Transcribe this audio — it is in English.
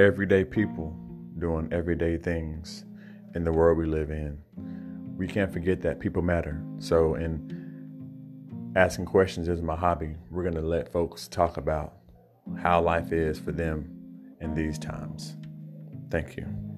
everyday people doing everyday things in the world we live in. We can't forget that people matter. So, in asking questions is my hobby. We're going to let folks talk about how life is for them in these times. Thank you.